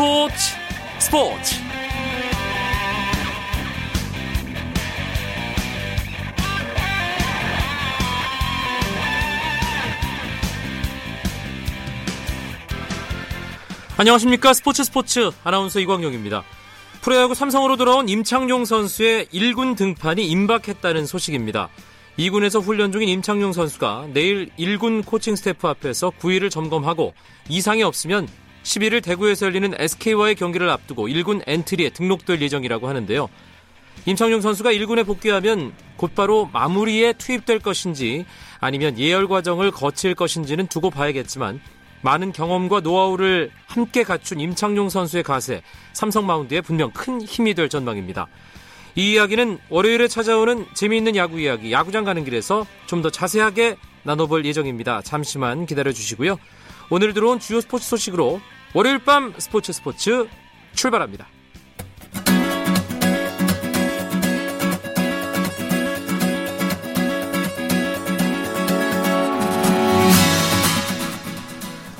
스포츠 스포츠 안녕하십니까 스포츠 스포츠 아나운서 이광용입니다. 프로야구 삼성으로 돌아온 임창용 선수의 1군 등판이 임박했다는 소식입니다. 2군에서 훈련 중인 임창용 선수가 내일 1군 코칭 스태프 앞에서 9일을 점검하고 이상이 없으면 11일 대구에서 열리는 SK와의 경기를 앞두고 1군 엔트리에 등록될 예정이라고 하는데요. 임창용 선수가 1군에 복귀하면 곧바로 마무리에 투입될 것인지 아니면 예열 과정을 거칠 것인지는 두고 봐야겠지만 많은 경험과 노하우를 함께 갖춘 임창용 선수의 가세 삼성 마운드에 분명 큰 힘이 될 전망입니다. 이 이야기는 월요일에 찾아오는 재미있는 야구 이야기 야구장 가는 길에서 좀 더 자세하게 나눠볼 예정입니다. 잠시만 기다려 주시고요. 오늘 들어온 주요 스포츠 소식으로 월요일 밤 스포츠 스포츠 출발합니다.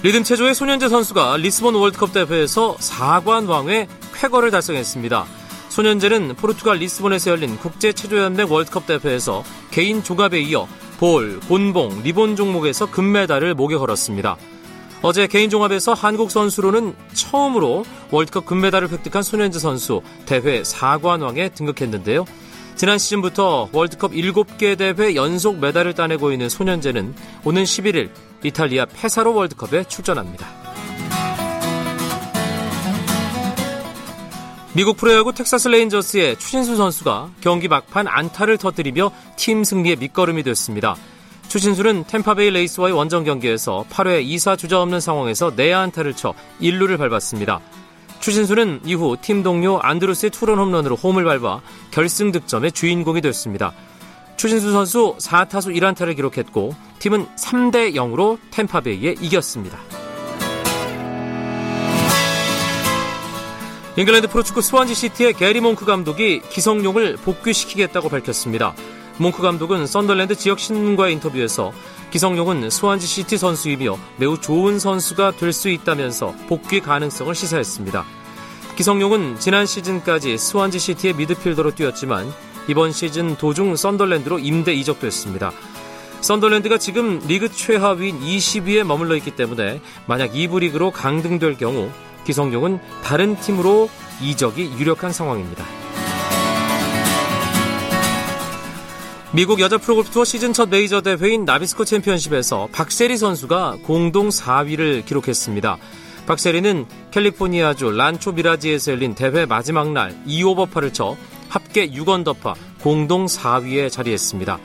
리듬 체조의 손연재 선수가 리스본 월드컵 대회에서 4관왕의 쾌거를 달성했습니다. 손연재는 포르투갈 리스본에서 열린 국제체조연맹 월드컵 대회에서 개인 조갑에 이어 볼, 곤봉, 리본 종목에서 금메달을 목에 걸었습니다. 어제 개인 종합에서 한국 선수로는 처음으로 월드컵 금메달을 획득한 손현재 선수 대회 4관왕에 등극했는데요. 지난 시즌부터 월드컵 7개 대회 연속 메달을 따내고 있는 손현재는 오는 11일 이탈리아 페사로 월드컵에 출전합니다. 미국 프로야구 텍사스 레인저스의 추신수 선수가 경기 막판 안타를 터뜨리며 팀 승리의 밑거름이 됐습니다. 추신수는 템파베이 레이스와의 원정 경기에서 8회 2사 주자 없는 상황에서 내야 안타를 쳐 1루를 밟았습니다. 추신수는 이후 팀 동료 안드루스의 투런 홈런으로 홈을 밟아 결승 득점의 주인공이 됐습니다. 추신수 선수 4타수 1안타를 기록했고 팀은 3대 0으로 템파베이에 이겼습니다. 잉글랜드 프로축구 스완지 시티의 게리 몽크 감독이 기성용을 복귀시키겠다고 밝혔습니다. 몽크 감독은 썬덜랜드 지역 신문과의 인터뷰에서 기성용은 스완지 시티 선수이며 매우 좋은 선수가 될 수 있다면서 복귀 가능성을 시사했습니다. 기성용은 지난 시즌까지 스완지 시티의 미드필더로 뛰었지만 이번 시즌 도중 썬덜랜드로 임대 이적됐습니다. 썬덜랜드가 지금 리그 최하위인 20위에 머물러 있기 때문에 만약 2부 리그로 강등될 경우 기성용은 다른 팀으로 이적이 유력한 상황입니다. 미국 여자 프로골프 투어 시즌 첫 메이저 대회인 나비스코 챔피언십에서 박세리 선수가 공동 4위를 기록했습니다. 박세리는 캘리포니아주 란초 미라지에서 열린 대회 마지막 날 2오버파를 쳐 합계 6언더파 공동 4위에 자리했습니다.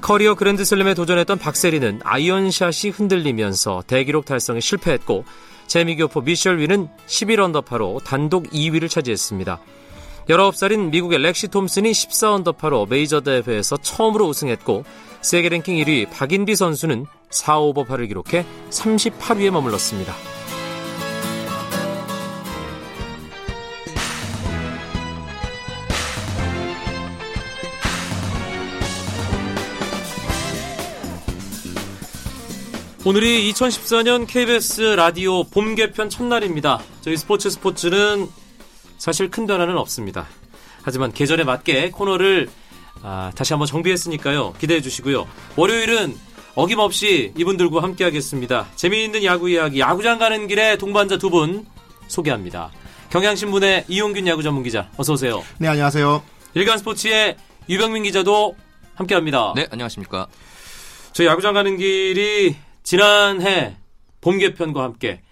커리어 그랜드슬램에 도전했던 박세리는 아이언샷이 흔들리면서 대기록 달성에 실패했고 재미교포 미셸 위는 11언더파로 단독 2위를 차지했습니다. 19살인 미국의 렉시 톰슨이 14언더파로 메이저 대회에서 처음으로 우승했고 세계 랭킹 1위 박인비 선수는 4오버파를 기록해 38위에 머물렀습니다. 오늘이 2014년 KBS 라디오 봄 개편 첫날입니다. 저희 스포츠 스포츠는 사실 큰 변화는 없습니다. 하지만 계절에 맞게 코너를 아, 다시 한번 정비했으니까요. 기대해 주시고요. 월요일은 어김없이 이분들과 함께 하겠습니다. 재미있는 야구 이야기, 야구장 가는 길에 동반자 두 분 소개합니다. 경향신문의 이용균 야구 전문 기자, 어서 오세요. 네, 안녕하세요. 일간 스포츠의 유병민 기자도 함께 합니다. 네, 안녕하십니까. 저희 야구장 가는 길이 지난해 봄 개편과 함께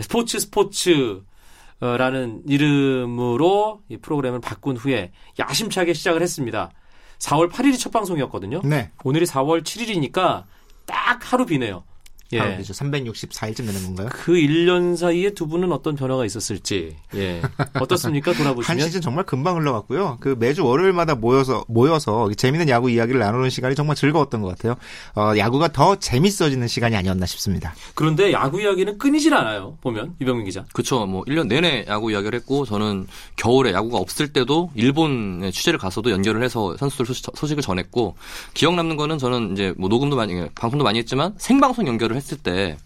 스포츠 스포츠 라는 이름으로 이 프로그램을 바꾼 후에 야심차게 시작을 했습니다. 4월 8일이 첫 방송이었거든요. 네. 오늘이 4월 7일이니까 딱 하루 비네요. 예. 바로 되죠. 364일쯤 되는 건가요? 그 1년 사이에 두 분은 어떤 변화가 있었을지. 예. 어떻습니까? 돌아보시면. 한 시즌 정말 금방 흘러갔고요. 그 매주 월요일마다 모여서 모여서 재밌는 야구 이야기를 나누는 시간이 정말 즐거웠던 것 같아요. 어, 야구가 더 재밌어지는 시간이 아니었나 싶습니다. 그런데 야구 이야기는 끊이질 않아요. 보면 유병민 기자. 그렇죠. 뭐 1년 내내 야구 이야기를 했고 저는 겨울에 야구가 없을 때도 일본에 취재를 가서도 연결을 해서 선수들 소식, 을 전했고 기억 남는 거는 저는 이제 뭐 녹음도 많이 방송도 많이 했지만 생방송 연결을 했을 때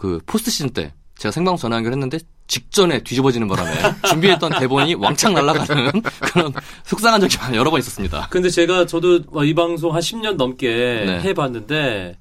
그 포스트 시즌 때 제가 생방송 전화 연결했는데 직전에 뒤집어지는 바람에 준비했던 대본이 왕창 날아가는 그런 속상한 적이 여러 번 있었습니다. 근데 제가 저도 뭐이 방송 한 10년 넘게 네. 해봤는데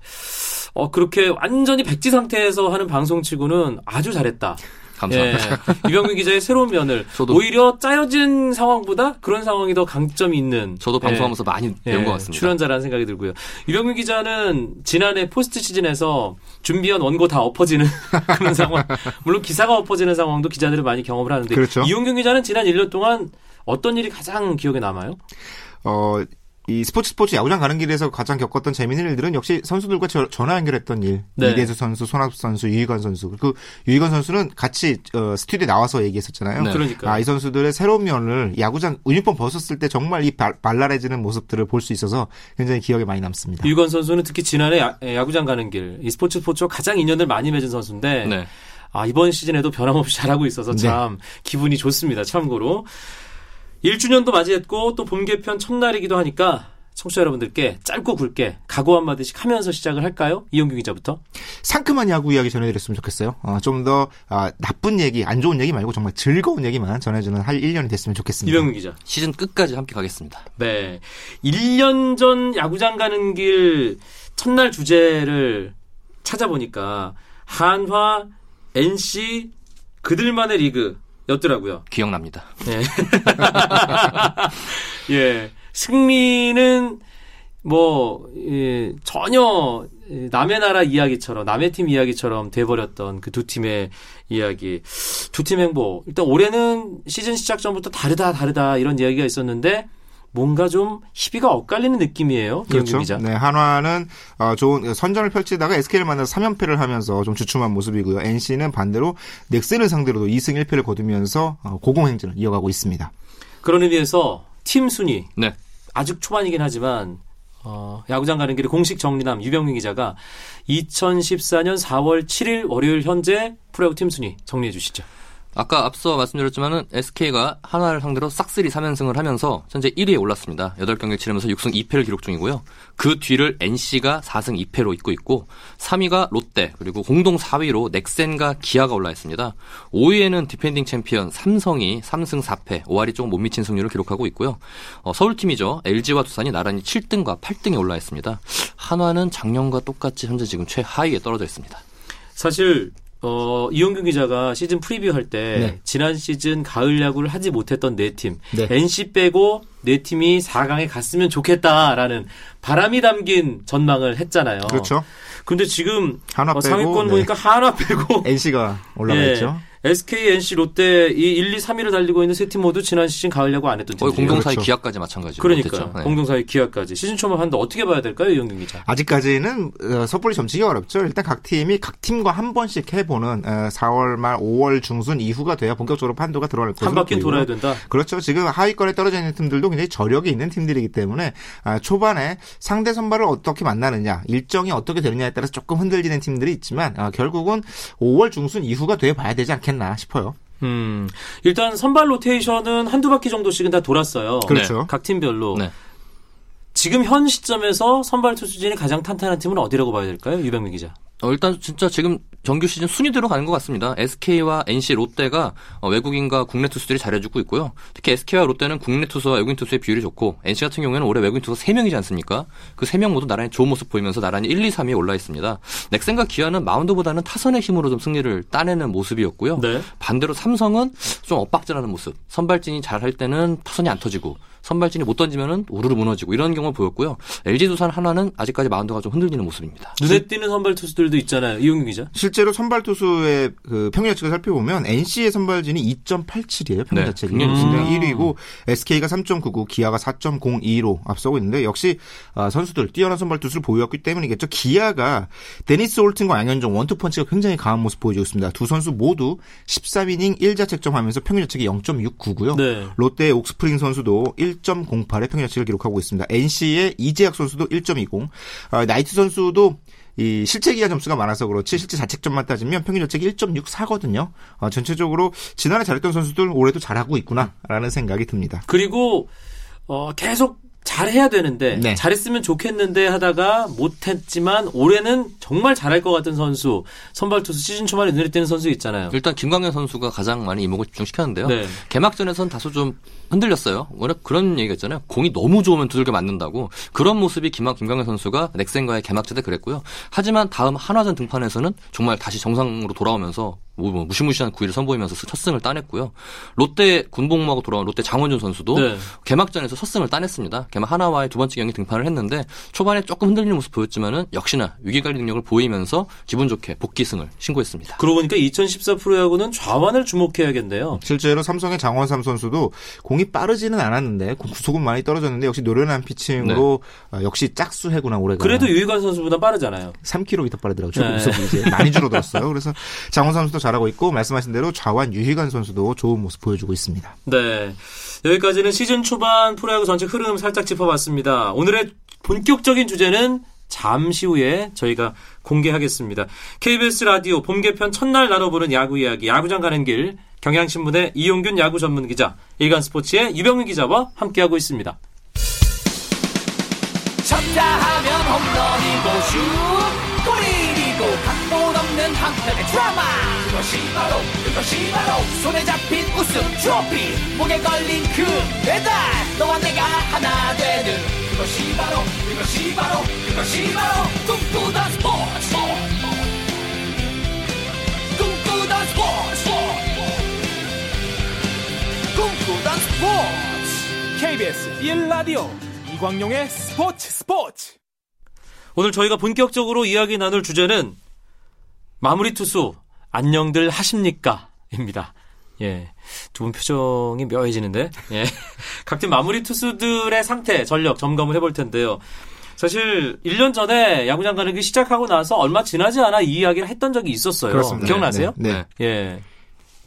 어 그렇게 완전히 백지 상태에서 하는 방송치고는 아주 잘했다. 감사합니다. 예, 이병규 기자의 새로운 면을 저도- 오히려 짜여진 상황보다 그런 상황이 더 강점이 있는 저도 방송하면서 많이 예, 배운 것 예, 같습니다. 출연자라는 생각이 들고요. 이병규 기자는 지난해 포스트 시즌에서 준비한 원고 다 엎어지는 그런 상황. 물론 기사가 엎어지는 상황도 기자들이 많이 경험을 하는데 그렇죠. 이용균 기자는 지난 1년 동안 어떤 일이 가장 기억에 남아요? 어, 이 스포츠 스포츠 야구장 가는 길에서 가장 겪었던 재미있는 일들은 역시 선수들과 저- 전화 연결했던 일. 네. 이대수 선수, 손학수 선수, 유희관 선수. 그 유희관 선수는 같이 어, 스튜디오에 나와서 얘기했었잖아요. 네. 그러니까 아, 이 선수들의 새로운 면을 야구장 유니폼 벗었을 때 정말 이 발, 발랄해지는 모습들을 볼 수 있어서 굉장히 기억에 많이 남습니다. 유건 선수는 특히 지난해 야, 야구장 가는 길, 이 스포츠 스포츠와 가장 인연을 많이 맺은 선수인데, 네. 아, 이번 시즌에도 변함없이 잘하고 있어서 네. 참 기분이 좋습니다. 참고로. 1주년도 맞이했고 또 봄 개편 첫날이기도 하니까 청취자 여러분들께 짧고 굵게 각오 한마디씩 하면서 시작을 할까요? 이용규 기자부터. 상큼한 야구 이야기 전해드렸으면 좋겠어요. 어, 좀더 나쁜 얘기, 안 좋은 얘기 말고 정말 즐거운 얘기만 전해주는 할 1년이 됐으면 좋겠습니다. 이병규 기자. 시즌 끝까지 함께 가겠습니다. 네. 1년 전 야구장 가는 길 첫날 주제를 찾아보니까 한화, NC, 그들만의 리그 였더라고요. 기억납니다. 예. 예. 승리는 뭐 예, 전혀 예, 남의 나라 이야기처럼 남의 팀 이야기처럼 돼버렸던 그 두 팀의 이야기 두 팀 행보 일단 올해는 시즌 시작 전부터 다르다 다르다 이런 이야기가 있었는데 뭔가 좀 희비가 엇갈리는 느낌이에요 그렇죠. 기자 네, 한화는 어, 좋은 선전을 펼치다가 SK를 만나서 3연패를 하면서 좀 주춤한 모습이고요. NC는 반대로 넥센을 상대로도 2승 1패를 거두면서 어, 고공행진을 이어가고 있습니다. 그런 의미에서 팀 순위 네. 아직 초반이긴 하지만 어, 야구장 가는 길에 공식 정리남 유병민 기자가 2014년 4월 7일 월요일 현재 프로야구 팀 순위 정리해 주시죠. 아까 앞서 말씀드렸지만은 SK가 한화를 상대로 싹쓸이 3연승을 하면서 현재 1위에 올랐습니다. 8경기를 치르면서 6승 2패를 기록 중이고요. 그 뒤를 NC가 4승 2패로 잇고 있고 3위가 롯데 그리고 공동 4위로 넥센과 기아가 올라 있습니다. 5위에는 디펜딩 챔피언 삼성이 3승 4패 5할이 조금 못 미친 승률을 기록하고 있고요. 어, 서울팀이죠. LG와 두산이 나란히 7등과 8등에 올라 있습니다. 한화는 작년과 똑같이 현재 지금 최하위에 떨어져 있습니다. 사실 어, 이용규 기자가 시즌 프리뷰 할때 네. 지난 시즌 가을 야구를 하지 못했던 네 팀, 네. NC 빼고 네 팀이 4강에 갔으면 좋겠다라는 바람이 담긴 전망을 했잖아요. 그렇죠. 근데 지금 한화 어, 빼고, 상위권 네. 보니까 한화 빼고 NC가 올라가 예. 있죠. SK, NC, 롯데 이 1, 2, 3위를 달리고 있는 세 팀 모두 지난 시즌 가을 야구 안 했던 거의 팀이에요. 공동 4위 그렇죠. 기아까지 마찬가지로 그러니까. 네. 공동사의 기아까지 시즌 초만 하는데 어떻게 봐야 될까요, 이영균 기자? 아직까지는 어, 섣불리 점치기 어렵죠. 일단 각 팀이 각 팀과 한 번씩 해보는 어, 4월 말 5월 중순 이후가 돼야 본격적으로 판도가 들어갈 것으로 한 바퀴 보이고요. 돌아야 된다. 그렇죠. 지금 하위권에 떨어져 있는 팀들도 굉장히 저력이 있는 팀들이기 때문에 아, 초반에 상대 선발을 어떻게 만나느냐, 일정이 어떻게 되느냐에 따라서 조금 흔들리는 팀들이 있지만 아, 결국은 5월 중순 이후가 돼 봐야 되지 않겠 나 싶어요. 음, 일단 선발 로테이션은 한두 바퀴 정도씩은 다 돌았어요. 그렇죠. 각 팀별로. 네. 지금 현 시점에서 선발 투수진이 가장 탄탄한 팀은 어디라고 봐야 될까요? 유병민 기자. 어, 일단 진짜 지금 정규 시즌 순위대로 가는 것 같습니다. SK와 NC, 롯데가 어, 외국인과 국내 투수들이 잘해주고 있고요. 특히 SK와 롯데는 국내 투수와 외국인 투수의 비율이 좋고 NC 같은 경우에는 올해 외국인 투수 3명이지 않습니까? 그 3명 모두 나란히 좋은 모습 보이면서 나란히 1, 2, 3위에 올라 있습니다. 넥센과 기아는 마운드보다는 타선의 힘으로 좀 승리를 따내는 모습이었고요. 네. 반대로 삼성은 좀 엇박자라는 모습. 선발진이 잘할 때는 타선이 안 터지고 선발진이 못 던지면은 우르르 무너지고 이런 경우를 보였고요. LG 두산 한화는 아직까지 마운드가 좀 흔들리는 모습입니다. 눈에 띄는 선발 투수들도 있잖아요. 이용규 기자. 실제로 선발 투수의 그 평균 자책을 살펴보면 NC의 선발진이 2.87이에요. 평균 네, 자책이. 굉장히 굉장히 좋습니다. 1위고 SK가 3.99, 기아가 4.02로 앞서고 있는데 역시 아, 선수들 뛰어난 선발 투수를 보유했기 때문이겠죠. 기아가 데니스 홀튼과 양현종 원투펀치가 굉장히 강한 모습 보여주고 있습니다. 두 선수 모두 13이닝 1자책점 하면서 평균 자책이 0.69고요. 네. 롯데의 옥스프링 선수도 1.08의 평균 자책을 기록하고 있습니다. NC의 이재학 선수도 1.20. 아, 나이트 선수도 이 실제 기하 점수가 많아서 그렇지 실제 자책점만 따지면 평균 자책이 1.64거든요. 어, 전체적으로 지난해 잘했던 선수들 올해도 잘하고 있구나라는 생각이 듭니다. 그리고 어, 계속 잘해야 되는데 네. 잘했으면 좋겠는데 하다가 못했지만 올해는 정말 잘할 것 같은 선수 선발 투수 시즌 초반에 눈에 띄는 선수 있잖아요. 일단 김광현 선수가 가장 많이 이목을 집중시켰는데요. 네. 개막전에선 다소 좀 흔들렸어요. 워낙 그런 얘기가 있잖아요. 공이 너무 좋으면 두들겨 맞는다고. 그런 모습이 김학 김광현 선수가 넥센과의 개막전 때 그랬고요. 하지만 다음 한화전 등판에서는 정말 다시 정상으로 돌아오면서 뭐, 뭐 무시무시한 구위를 선보이면서 첫 승을 따냈고요. 롯데 군복무하고 돌아온 롯데 장원준 선수도 네. 개막전에서 첫 승을 따냈습니다. 개막 하나와의 두 번째 경기 등판을 했는데 초반에 조금 흔들리는 모습 보였지만은 역시나 위기 관리 능력을 보이면서 기분 좋게 복귀승을 신고했습니다. 그러고 보니까 2014 프로야구는 좌완을 주목해야겠네요. 실제로 삼성의 장원삼 선수도 공이 빠르지는 않았는데 구속은 많이 떨어졌는데 역시 노련한 피칭으로 어, 역시 짝수 해구나 올해가 그래도 유희관 선수보다 빠르잖아요. 3km 빠르더라고요. 최고 네. 구속이 이제 많이 줄어들었어요. 그래서 장원 선수도 잘하고 있고 말씀하신 대로 좌완 유희관 선수도 좋은 모습 보여주고 있습니다. 네. 여기까지는 시즌 초반 프로야구 전체 흐름 살짝 짚어봤습니다. 오늘의 본격적인 주제는 잠시 후에 저희가 공개하겠습니다. KBS 라디오 봄 개편 첫날 나눠보는 야구 이야기, 야구장 가는 길, 경향신문의 이용균 야구 전문 기자, 일간스포츠의 유병민 기자와 함께하고 있습니다. 쳤다 하면 홈런이고 슛 골이고 각본 없는 한편의 드라마 그것이 바로 그것이 바로 손에 잡힌 우승 트로피. 목에 걸린 그 배달 너와 내가 하나 되는. 그것이 바로 그것이 바로 그것이 바로 꿈꾸던 스포츠. 꿈꾸던 스포츠. 꿈꾸던 스포츠. KBS 1라디오 이광용의 스포츠 스포츠. 오늘 저희가 본격적으로 이야기 나눌 주제는 마무리 투수 안녕들 하십니까? 입니다. 예. 두 분 표정이 묘해지는데. 예. 각팀 마무리 투수들의 상태, 전력 점검을 해볼 텐데요. 사실 1년 전에 야구장 가는 게 시작하고 나서 얼마 지나지 않아 이 이야기를 했던 적이 있었어요. 그렇습니다. 기억나세요? 네. 네. 예.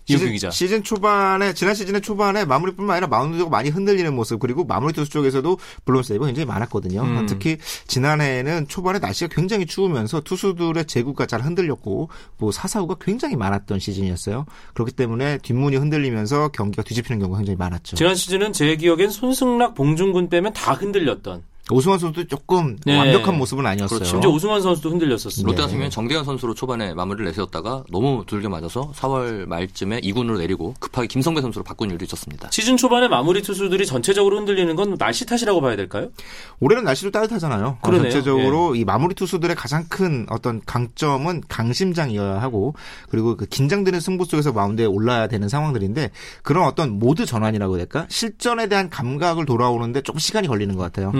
시즌, 기자. 시즌 초반에 지난 시즌의 초반에 마무리뿐만 아니라 마운드가 많이 흔들리는 모습 그리고 마무리 투수 쪽에서도 블론 세이브가 굉장히 많았거든요. 음. 특히 지난해에는 초반에 날씨가 굉장히 추우면서 투수들의 제구가 잘 흔들렸고 뭐 사사구가 굉장히 많았던 시즌이었어요. 그렇기 때문에 뒷문이 흔들리면서 경기가 뒤집히는 경우가 굉장히 많았죠. 지난 시즌은 제 기억엔 손승락, 봉중근 빼면 다 흔들렸던. 오승환 선수도 조금 네. 완벽한 모습은 아니었어요. 그렇죠. 심지어 오승환 선수도 흔들렸었습니다. 롯데 같은 경우는 정대현 선수로 초반에 마무리를 내세웠다가 너무 두들겨 맞아서 4월 말쯤에 2군으로 내리고 급하게 김성배 선수로 바꾼 일도 있었습니다. 시즌 초반에 마무리 투수들이 전체적으로 흔들리는 건 날씨 탓이라고 봐야 될까요? 올해는 날씨도 따뜻하잖아요. 어, 그러네요. 전체적으로 이 마무리 투수들의 가장 큰 어떤 강점은 강심장이어야 하고 그리고 그 긴장되는 승부 속에서 마운드에 올라야 되는 상황들인데 그런 어떤 모드 전환이라고 해야 될까? 실전에 대한 감각을 돌아오는데 조금 시간이 걸리는 것 같아요.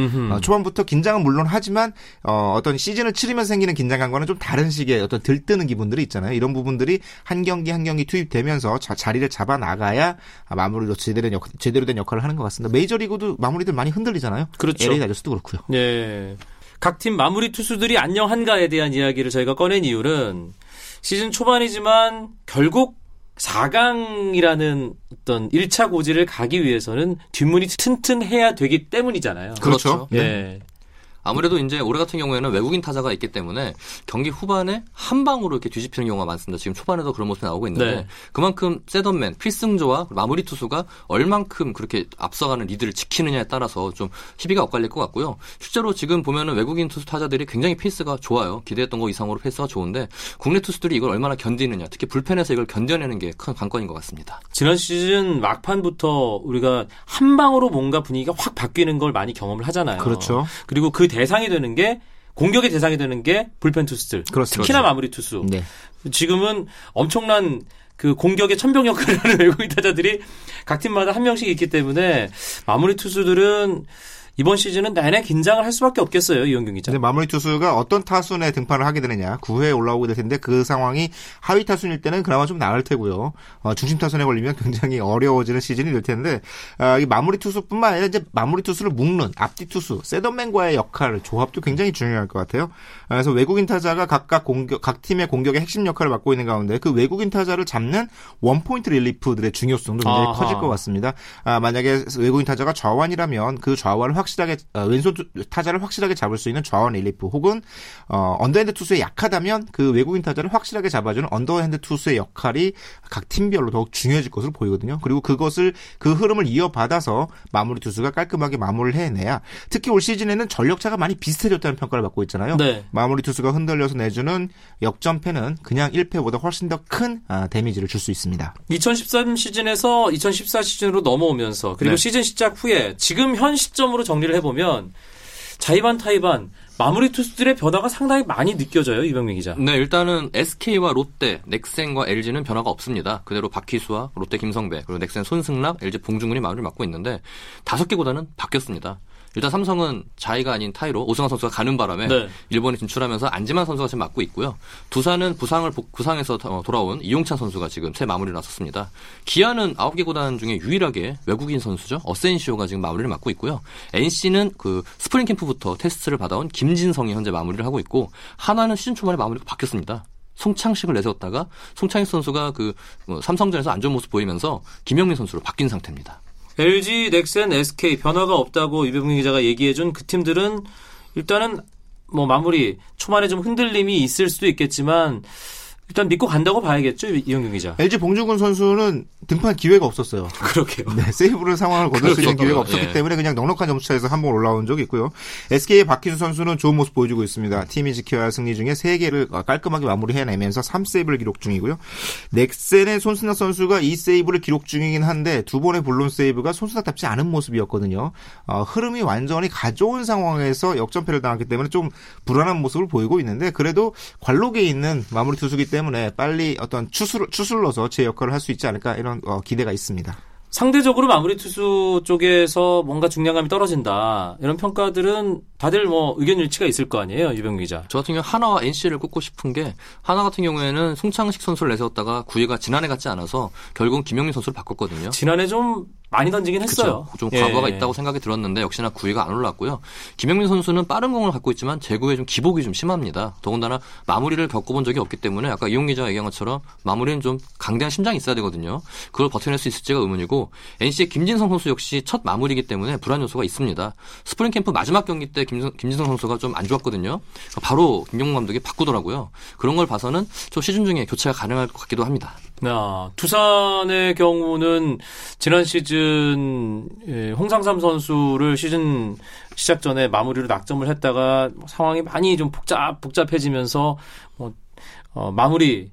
초반부터 긴장은 물론 하지만 어, 어떤 시즌을 치르면서 생기는 긴장감과는 좀 다른 식의 어떤 들뜨는 기분들이 있잖아요. 이런 부분들이 한 경기 한 경기 투입되면서 자, 자리를 잡아 나가야 마무리로 제대로 된, 역, 제대로 된 역할을 하는 것 같습니다. 메이저리그도 마무리들 많이 흔들리잖아요. 그렇죠. LA 다저스도 그렇고요. 예. 각팀 마무리 투수들이 안녕한가에 대한 이야기를 저희가 꺼낸 이유는 시즌 초반이지만 결국 4강이라는 어떤 1차 고지를 가기 위해서는 뒷문이 튼튼해야 되기 때문이잖아요. 그렇죠. 예. 아무래도 이제 올해 같은 경우에는 외국인 타자가 있기 때문에 경기 후반에 한 방으로 이렇게 뒤집히는 경우가 많습니다. 지금 초반에도 그런 모습이 나오고 있는데 네. 그만큼 셋업맨, 필승조와 마무리 투수가 얼만큼 그렇게 앞서가는 리드를 지키느냐에 따라서 좀 희비가 엇갈릴 것 같고요. 실제로 지금 보면은 외국인 투수 타자들이 굉장히 페이스가 좋아요. 기대했던 거 이상으로 페이스가 좋은데 국내 투수들이 이걸 얼마나 견디느냐, 특히 불펜에서 이걸 견뎌내는 게 큰 관건인 것 같습니다. 지난 시즌 막판부터 우리가 한 방으로 뭔가 분위기가 확 바뀌는 걸 많이 경험을 하잖아요. 그렇죠. 그리고 그 대상이 되는 게 공격의 대상이 되는 게 불펜 투수들. 그렇습니다. 특히나 마무리 투수. 네. 지금은 엄청난 그 공격의 천병 역할을 하는 외국인 타자들이 각 팀마다 한 명씩 있기 때문에 마무리 투수들은 이번 시즌은 내내 긴장을 할 수밖에 없겠어요, 이영경 기자. 근데 마무리 투수가 어떤 타순에 등판을 하게 되느냐 9회에 올라오게 될 텐데 그 상황이 하위 타순일 때는 그나마 좀 나을 테고요 어, 중심 타순에 걸리면 굉장히 어려워지는 시즌이 될 텐데 아, 이 마무리 투수뿐만 아니라 이제 마무리 투수를 묶는 앞뒤 투수 세던맨과의 역할 조합도 굉장히 중요할 것 같아요 아, 그래서 외국인 타자가 각각 공격 각 팀의 공격의 핵심 역할을 맡고 있는 가운데 그 외국인 타자를 잡는 원포인트 릴리프들의 중요성도 굉장히 아하. 커질 것 같습니다 아, 만약에 외국인 타자가 좌완이라면 그 좌완을 확실하게 어, 왼손 투- 타자를 확실하게 잡을 수 있는 좌완 릴리프 혹은 어, 언더핸드 투수에 약하다면 그 외국인 타자를 확실하게 잡아주는 언더핸드 투수의 역할이 각 팀별로 더욱 중요해질 것으로 보이거든요. 그리고 그것을 그 흐름을 이어받아서 마무리 투수가 깔끔하게 마무리를 해내야 특히 올 시즌에는 전력차가 많이 비슷해졌다는 평가를 받고 있잖아요. 네. 마무리 투수가 흔들려서 내주는 역전패는 그냥 1패보다 훨씬 더큰 아, 데미지를 줄 수 있습니다. 2013 시즌에서 2014 시즌으로 넘어오면서 그리고 네. 시즌 시작 후에 지금 현 시점으로 정리를 해보면 자이반 타이반 마무리 투수들의 변화가 상당히 많이 느껴져요 이병민 기자. 네, 일단은 SK와 롯데, 넥센과 LG는 변화가 없습니다. 그대로 박희수와 롯데 김성배, 그리고 넥센 손승락, LG 봉중근이 마무리를 맡고 있는데 다섯 개 구단은 바뀌었습니다. 일단 삼성은 자의가 아닌 타의로 오승환 선수가 가는 바람에 네. 일본에 진출하면서 안지만 선수가 지금 맡고 있고요. 두산은 부상을 복- 부상에서 더- 돌아온 이용찬 선수가 지금 새 마무리를 나섰습니다. 기아는 아홉 개 구단 중에 유일하게 외국인 선수죠. 어센시오가 지금 마무리를 맡고 있고요. NC는 그 스프링 캠프부터 테스트를 받아온 김진성이 현재 마무리를 하고 있고 한화는 시즌 초반에 마무리가 바뀌었습니다. 송창식을 내세웠다가 송창식 선수가 그뭐 삼성전에서 안 좋은 모습 보이면서 김혁민 선수로 바뀐 상태입니다. LG, 넥센, SK 변화가 없다고 이병민 기자가 얘기해준 그 팀들은 일단은 뭐 마무리 초반에 좀 흔들림이 있을 수도 있겠지만 일단 믿고 간다고 봐야겠죠 이영경 기자. LG 봉주근 선수는 등판 기회가 없었어요. 그러게요. 네, 세이브를 상황을 거둘 수 있는. 기회가 없었기 예. 때문에 그냥 넉넉한 점수차에서 한 번 올라온 적이 있고요. SK의 박희수 선수는 좋은 모습 보여주고 있습니다. 팀이 지켜야 할 승리 중에 3개를 깔끔하게 마무리해내면서 3세이브를 기록 중이고요. 넥센의 손승락 선수가 2세이브를 기록 중이긴 한데 두 번의 블론 세이브가 손승락답지 않은 모습이었거든요. 어, 흐름이 완전히 가져온 상황에서 역전패를 당했기 때문에 좀 불안한 모습을 보이고 있는데 그래도 관록에 있는 마무리 투수기 때문에 빨리 어떤 추술, 추술러서 제 역할을 할 수 있지 않을까 이런 어, 기대가 있습니다. 상대적으로 마무리 투수 쪽에서 뭔가 중량감이 떨어진다 이런 평가들은 다들 뭐 의견 일치가 있을 거 아니에요 유병 기자. 저 같은 경우 하나와 NC를 꼽고 싶은 게 하나 같은 경우에는 송창식 선수를 내세웠다가 구위가 지난해 같지 않아서 결국은 김영민 선수를 바꿨거든요. 지난해 좀 많이 던지긴 했어요. 그쵸. 좀 예. 과거가 있다고 생각이 들었는데 역시나 구위가 안 올랐고요. 김영민 선수는 빠른 공을 갖고 있지만 제구에 좀 기복이 좀 심합니다. 더군다나 마무리를 겪어본 적이 없기 때문에 아까 이용 기자가 얘기한 것처럼 마무리는 좀 강대한 심장이 있어야 되거든요. 그걸 버텨낼 수 있을지가 의문이고 NC의 김진성 선수 역시 첫 마무리이기 때문에 불안 요소가 있습니다. 스프링 캠프 마지막 경기 때 김, 김진성 선수가 좀 안 좋았거든요. 바로 김경문 감독이 바꾸더라고요. 그런 걸 봐서는 좀 시즌 중에 교체가 가능할 것 같기도 합니다. 아, 두산의 경우는 지난 시즌 예, 홍상삼 선수를 시즌 시작 전에 마무리로 낙점을 했다가 뭐 상황이 많이 좀 복잡 복잡해지면서 뭐 어, 마무리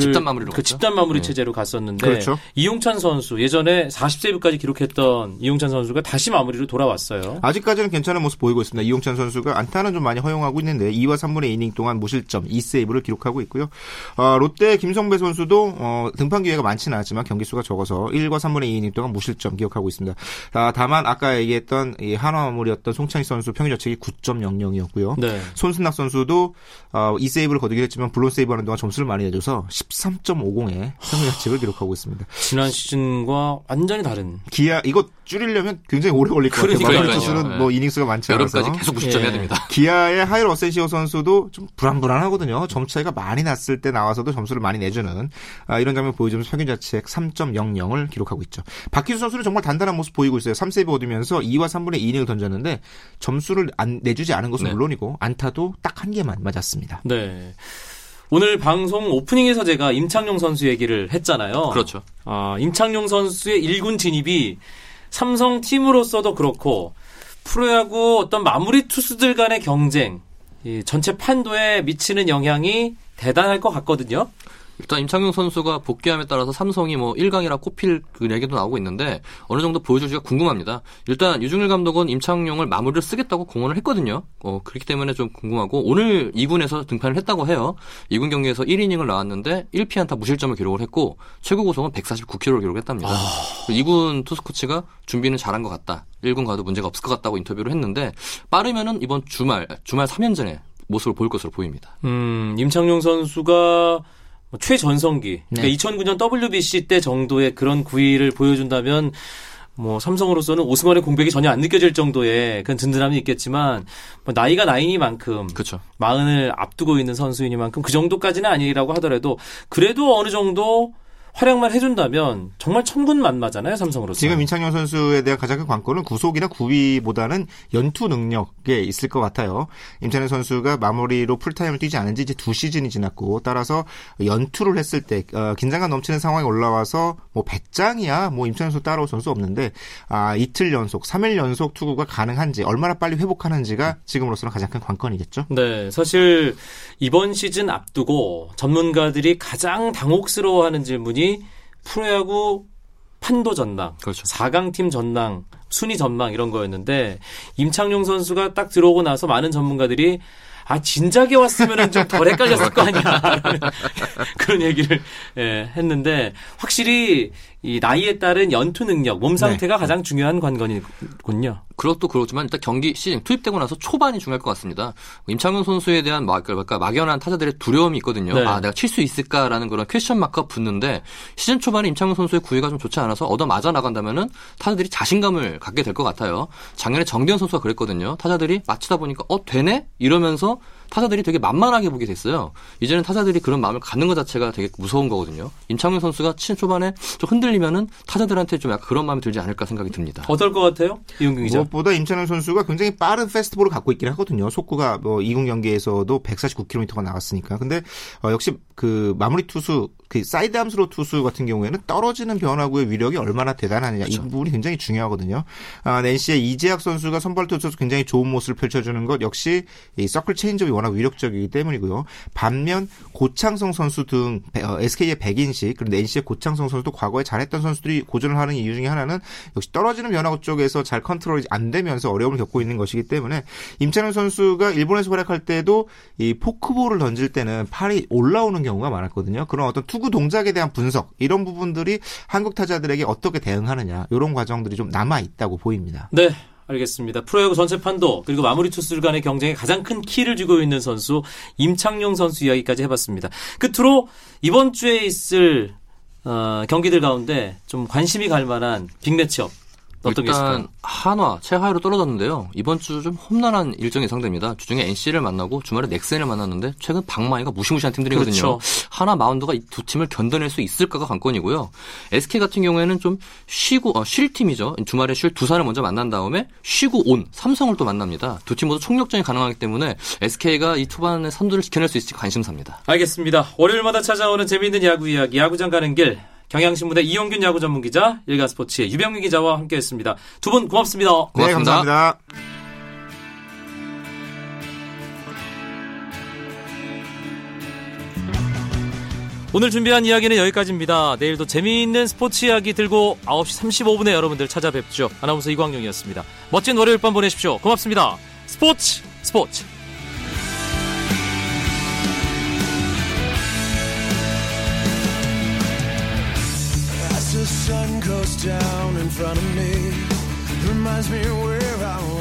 집단 마무리로 그 갔죠? 집단 마무리 네. 체제로 갔었는데 그렇죠. 이용찬 선수 예전에 40세이브까지 기록했던 이용찬 선수가 다시 마무리로 돌아왔어요. 아직까지는 괜찮은 모습 보이고 있습니다. 이용찬 선수가 안타는 좀 많이 허용하고 있는데 2와 3분의 2이닝 동안 무실점 2세이브를 기록하고 있고요. 어, 롯데 김성배 선수도 어, 등판 기회가 많지는 않지만 경기 수가 적어서 1과 3분의 2이닝 동안 무실점 기록하고 있습니다. 아, 다만 아까 얘기했던 이 한화 마무리였던 송창희 선수 평균 자책이 9.00이었고요. 네. 손승락 선수도 어, 2세이브를 거두긴 했지만 블론 세이브하는 동안 점수를 많이 내줘서 13.50의 평균 자책을 기록하고 있습니다. 지난 시즌과 완전히 다른 기아 이거 줄이려면 굉장히 오래 걸릴 것 같아요. 그러니까요. 마무리 투수는 뭐 이닝수가 많지 않아서. 여름까지 계속 90점 예. 해야 됩니다. 기아의 하일 어센시오 선수도 좀 불안불안하거든요. 점 차이가 많이 났을 때 나와서도 점수를 많이 내주는 아, 이런 장면 보여주면서 평균 자책 3.00을 기록하고 있죠. 박희수 선수는 정말 단단한 모습 보이고 있어요. 3세이브 얻으면서 2와 3분의 2이닝을 던졌는데 점수를 안, 내주지 않은 것은 네. 물론이고 안타도 딱 한 개만 맞았습니다. 네. 오늘 방송 오프닝에서 제가 임창용 선수 얘기를 했잖아요. 그렇죠. 아, 임창용 선수의 1군 진입이 삼성 팀으로서도 그렇고 프로야구 어떤 마무리 투수들 간의 경쟁, 이 전체 판도에 미치는 영향이 대단할 것 같거든요. 일단 임창용 선수가 복귀함에 따라서 삼성이 뭐 1강이라 꼽힐 그 얘기도 나오고 있는데 어느 정도 보여줄지가 궁금합니다. 일단 유중일 감독은 임창용을 마무리를 쓰겠다고 공언을 했거든요. 어, 그렇기 때문에 좀 궁금하고 오늘 2군에서 등판을 했다고 해요. 2군 경기에서 1이닝을 나왔는데 1피안타 무실점을 기록을 했고 최고 고속은 149km를 기록했답니다. 2군 투수 코치가 준비는 잘한 것 같다. 1군 가도 문제가 없을 것 같다고 인터뷰를 했는데 빠르면은 이번 주말 주말 3연전에 모습을 보일 것으로 보입니다. 음, 임창용 선수가 뭐 최전성기, 네. 그러니까 2009년 WBC 때 정도의 그런 구위를 보여준다면 뭐 삼성으로서는 오승환의 공백이 전혀 안 느껴질 정도의 그런 든든함이 있겠지만 뭐 나이가 나이니만큼 그렇죠. 마흔을 앞두고 있는 선수이니만큼 그 정도까지는 아니라고 하더라도 그래도 어느 정도 활약만 해준다면 정말 천군 만마잖아요 삼성으로서. 지금 임창용 선수에 대한 가장 큰 관건은 구속이나 구위보다는 연투 능력에 있을 것 같아요. 임창용 선수가 마무리로 풀타임을 뛰지 않은 지 이제 두 시즌이 지났고 따라서 연투를 했을 때 어, 긴장감 넘치는 상황에 올라와서 뭐 배짱이야 뭐 임창용 선수 따라올 선수 없는데 아, 이틀 연속, 3일 연속 투구가 가능한지 얼마나 빨리 회복하는지가 지금으로서는 가장 큰 관건이겠죠. 네, 사실 이번 시즌 앞두고 전문가들이 가장 당혹스러워하는 질문이 프로야구 판도 전망, 그렇죠. 4강 팀 전망, 순위 전망 이런 거였는데 임창용 선수가 딱 들어오고 나서 많은 전문가들이 아 진작에 왔으면 좀 덜 헷갈렸을 거 아니야 그런 얘기를 예, 했는데 확실히 이 나이에 따른 연투 능력, 몸 상태가 네. 가장 중요한 관건이군요. 그것도 그렇지만 일단 경기 시즌 투입되고 나서 초반이 중요할 것 같습니다. 임창용 선수에 대한 막, 그러니까 막연한 타자들의 두려움이 있거든요. 네. 아, 내가 칠 수 있을까라는 그런 question mark가 붙는데 시즌 초반에 임창용 선수의 구위가 좀 좋지 않아서 얻어 맞아 나간다면은 타자들이 자신감을 갖게 될 것 같아요. 작년에 정대현 선수가 그랬거든요. 타자들이 맞히다 보니까 어 되네 이러면서 타자들이 되게 만만하게 보게 됐어요. 이제는 타자들이 그런 마음을 갖는 것 자체가 되게 무서운 거거든요. 임창용 선수가 시즌 초반에 좀 흔들리면은 타자들한테 좀 약간 그런 마음이 들지 않을까 생각이 듭니다. 어떨 것 같아요, 이용규 기자? 무엇보다 임찬영 선수가 굉장히 빠른 패스트볼을 갖고 있긴 하거든요. 속구가 뭐 2군 경기에서도 149km가 나갔으니까. 근데 어, 역시 그 마무리 투수 그 사이드암스로 투수 같은 경우에는 떨어지는 변화구의 위력이 얼마나 대단하느냐 이 부분이 굉장히 중요하거든요. 아, NC의 이재학 선수가 선발 투수에서 굉장히 좋은 모습을 펼쳐주는 것 역시 이 서클 체인지업이 워낙 위력적이기 때문이고요. 반면 고창성 선수 등 어, SK의 백인식 그리고 NC의 고창성 선수도 과거에 잘했던 선수들이 고전을 하는 이유 중에 하나는 역시 떨어지는 변화구 쪽에서 잘 컨트롤이 안 되면서 어려움을 겪고 있는 것이기 때문에 임창용 선수가 일본에서 활약할 때도 이 포크볼을 던질 때는 팔이 올라오는 경우가 많았거든요. 그런 어떤 투구 동작에 대한 분석 이런 부분들이 한국 타자들에게 어떻게 대응하느냐 이런 과정들이 좀 남아 있다고 보입니다. 네. 알겠습니다. 프로야구 전체 판도 그리고 마무리 투수들 간의 경쟁에 가장 큰 키를 쥐고 있는 선수 임창용 선수 이야기까지 해봤습니다. 끝으로 이번 주에 있을 어, 경기들 가운데 좀 관심이 갈 만한 빅매치업? 일단 한화 최하위로 떨어졌는데요. 이번 주 좀 험난한 일정이 예상됩니다. 주중에 NC를 만나고 주말에 넥센을 만났는데 최근 방망이가 무시무시한 팀들이거든요. 그렇죠. 한화 마운드가 이 두 팀을 견뎌낼 수 있을까가 관건이고요. SK 같은 경우에는 좀 쉬고 어, 쉴 팀이죠. 주말에 쉴 두산을 먼저 만난 다음에 쉬고 온 삼성을 또 만납니다. 두 팀 모두 총력전이 가능하기 때문에 SK가 이 초반에 선두를 지켜낼 수 있을지 관심사입니다. 알겠습니다. 월요일마다 찾아오는 재미있는 야구 이야기 야구장 가는 길 경향신문의 이용균 야구 전문 기자 일간스포츠의 유병민 기자와 함께했습니다. 두 분 고맙습니다. 네, 고맙습니다. 감사합니다. 오늘 준비한 이야기는 여기까지입니다. 내일도 재미있는 스포츠 이야기 들고 9시 35분에 여러분들 찾아뵙죠. 아나운서 이광용이었습니다. 멋진 월요일 밤 보내십시오. 고맙습니다. 스포츠 스포츠 sun goes down in front of me, reminds me where I want.